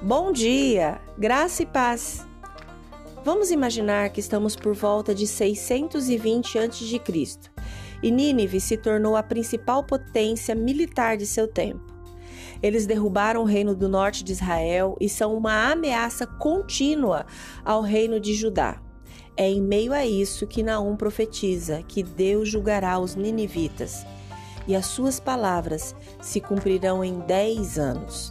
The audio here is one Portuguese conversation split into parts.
Bom dia, graça e paz. Vamos imaginar que estamos por volta de 620 a.C. e Nínive se tornou a principal potência militar de seu tempo. Eles derrubaram o reino do norte de Israel e são uma ameaça contínua ao reino de Judá. É em meio a isso que Naum profetiza que Deus julgará os ninivitas e as suas palavras se cumprirão em dez anos.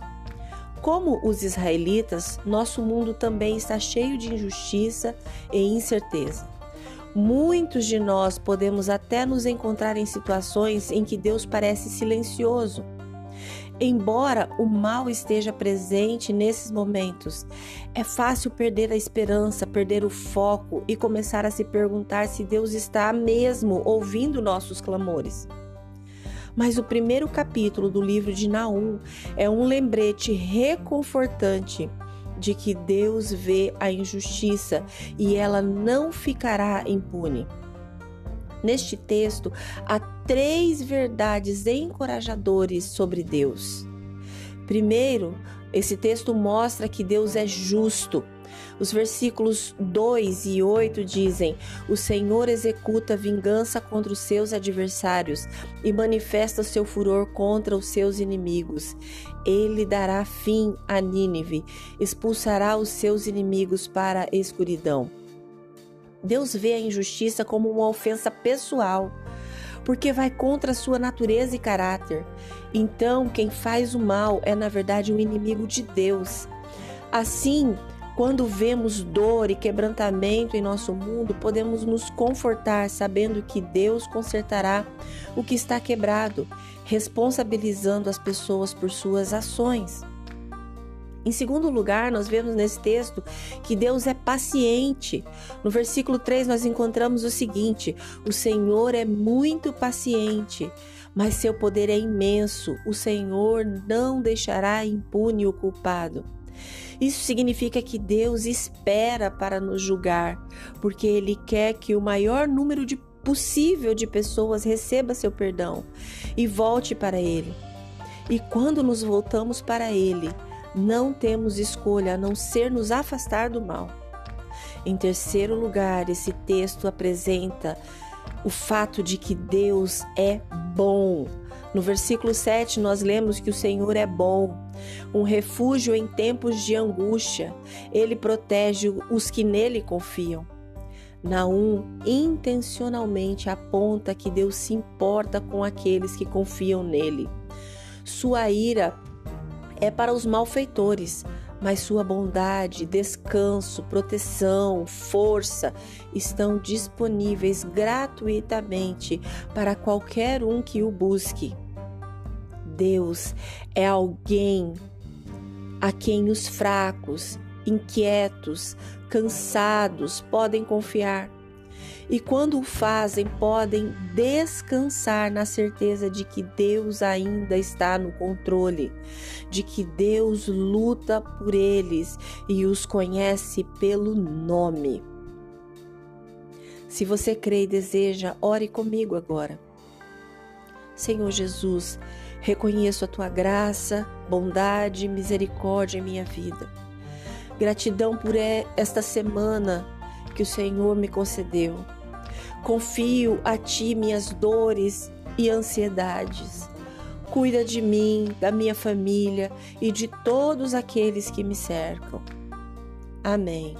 Como os israelitas, nosso mundo também está cheio de injustiça e incerteza. Muitos de nós podemos até nos encontrar em situações em que Deus parece silencioso. Embora o mal esteja presente nesses momentos, é fácil perder a esperança, perder o foco e começar a se perguntar se Deus está mesmo ouvindo nossos clamores. Mas o primeiro capítulo do livro de Naum é um lembrete reconfortante de que Deus vê a injustiça e ela não ficará impune. Neste texto há três verdades encorajadores sobre Deus. Primeiro, esse texto mostra que Deus é justo os versículos 2 e 8 dizem: O Senhor executa vingança contra os seus adversários e manifesta seu furor contra os seus inimigos. Ele dará fim a Nínive, expulsará os seus inimigos para a escuridão. Deus vê a injustiça como uma ofensa pessoal, porque vai contra a sua natureza e caráter. Então, quem faz o mal é, na verdade, um inimigo de Deus. Assim, quando vemos dor e quebrantamento em nosso mundo, podemos nos confortar sabendo que Deus consertará o que está quebrado, responsabilizando as pessoas por suas ações. Em segundo lugar, nós vemos nesse texto que Deus é paciente. No versículo 3, nós encontramos o seguinte: O Senhor é muito paciente, mas seu poder é imenso. O Senhor não deixará impune o culpado. Isso significa que Deus espera para nos julgar, porque Ele quer que o maior número de possível de pessoas receba seu perdão e volte para Ele. E quando nos voltamos para Ele, não temos escolha a não ser nos afastar do mal. Em terceiro lugar, esse texto apresenta o fato de que Deus é bom. No versículo 7, nós lemos que o Senhor é bom, um refúgio em tempos de angústia. Ele protege os que nele confiam. Naum intencionalmente aponta que Deus se importa com aqueles que confiam nele. Sua ira é para os malfeitores, mas sua bondade, descanso, proteção, força estão disponíveis gratuitamente para qualquer um que o busque. Deus é alguém a quem os fracos, inquietos, cansados podem confiar. E quando o fazem, podem descansar na certeza de que Deus ainda está no controle, de que Deus luta por eles e os conhece pelo nome. Se você crê e deseja, ore comigo agora. Senhor Jesus, reconheço a tua graça, bondade e misericórdia em minha vida. Gratidão por esta semana que o Senhor me concedeu. Confio a ti minhas dores e ansiedades. Cuida de mim, da minha família e de todos aqueles que me cercam. Amém.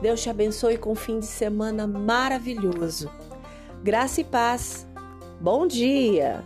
Deus te abençoe com um fim de semana maravilhoso. Graça e paz. Bom dia!